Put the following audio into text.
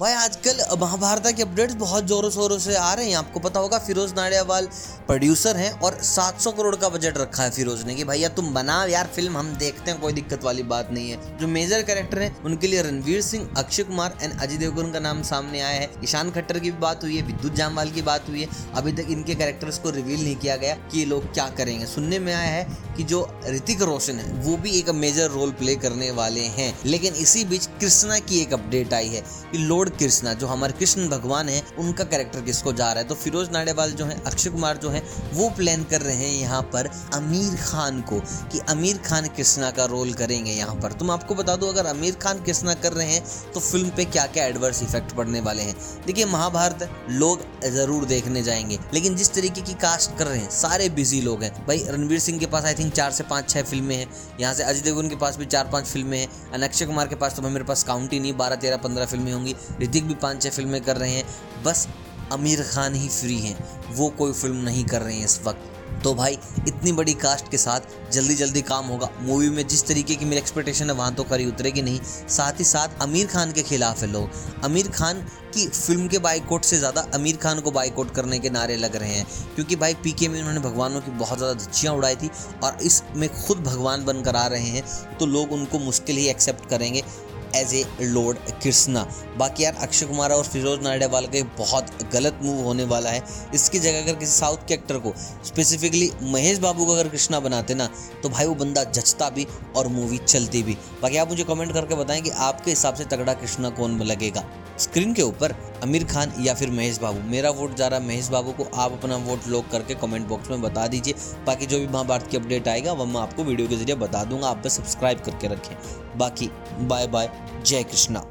भाई, आजकल महाभारत के अपडेट्स बहुत जोरों शोरों से आ रहे हैं। आपको पता होगा, फिरोज नाडियावाल प्रोड्यूसर हैं और 700 करोड़ का बजट रखा है फिरोज ने कि भैया, तुम बनाओ यार फ़िल्म हम देखते हैं, कोई दिक्कत वाली बात नहीं है। जो मेजर कैरेक्टर हैं, उनके लिए रणवीर सिंह, अक्षय कुमार एंड अजय देवगन का नाम सामने आया है। ईशान खट्टर की भी बात हुई है, विद्युत जामवाल की बात हुई है। अभी तक इनके कैरेक्टर्स को रिवील नहीं किया गया कि ये लोग क्या करेंगे। सुनने में आया है कि जो ऋतिक रोशन है, वो भी एक मेजर रोल प्ले करने वाले हैं। लेकिन इसी बीच कृष्णा की एक अपडेट आई है कि लोड लॉर्ड कृष्णा, जो हमारे कृष्ण भगवान है, उनका कैरेक्टर किसको जा रहा है? तो फिरोज नाडेवाल जो है, अक्षय कुमार जो है, वो प्लान कर रहे हैं यहाँ पर अमीर खान को, कि अमीर खान कृष्णा का रोल करेंगे यहाँ पर। तुम आपको बता दो, अगर अमीर खान कृष्णा कर रहे हैं तो फ़िल्म पे क्या क्या एडवर्स इफ़ेक्ट पड़ने वाले हैं? देखिए, महाभारत लोग ज़रूर देखने जाएँगे, लेकिन जिस तरीके की कास्ट कर रहे हैं, सारे बिज़ी लोग हैं। भाई, रणवीर सिंह के पास आई थिंक चार से पाँच, छह फ़िल्में हैं। यहाँ से अजय देवगन के पास भी चार, पाँच फ़िल्में हैं। अक्षय कुमार के पास तो मेरे पास काउंट ही नहीं, बारह, तेरह, पंद्रह फ़िल्में होंगी। ऋतिक भी पाँच छः फ़िल्में कर रहे हैं। बस आमिर खान ही फ्री हैं। वो कोई फ़िल्म नहीं कर रहे हैं इस वक्त। तो भाई, इतनी बड़ी कास्ट के साथ जल्दी जल्दी काम होगा। मूवी में जिस तरीके की मेरी एक्सपेक्टेशन है, वहाँ तो करी उतरेगी नहीं। साथ ही साथ आमिर खान के खिलाफ है लोग। आमिर खान की फ़िल्म के बाइकआउट से ज़्यादा आमिर खान को बाइकआउट करने के नारे लग रहे हैं। क्योंकि भाई पीके में उन्होंने भगवानों की बहुत ज़्यादा धच्चियाँ उड़ाई थी और इसमें खुद भगवान बनकर आ रहे हैं। तो लोग उनको मुश्किल ही एक्सेप्ट करेंगे। एज ए लॉर्ड कृष्णा बाकी यार, अक्षय कुमार और फिरोज नाडेवाल का बहुत गलत मूव होने वाला है। इसकी जगह अगर किसी साउथ के एक्टर को स्पेसिफिकली महेश बाबू को अगर कृष्णा बनाते ना तो भाई वो बंदा जचता भी और मूवी चलती भी। बाकी आप मुझे कमेंट करके बताएँ कि आपके हिसाब से तगड़ा कृष्णा कौन लगेगा? स्क्रीन के ऊपर आमिर खान या फिर महेश बाबू। मेरा वोट जा रहा है महेश बाबू को। आप अपना वोट लॉक करके कमेंट बॉक्स में बता दीजिए। बाकी जो भी महाभारत की अपडेट आएगा वह मैं आपको वीडियो के ज़रिए बता दूँगा। आप बस सब्सक्राइब करके रखें। बाकी बाय बाय जय कृष्णा।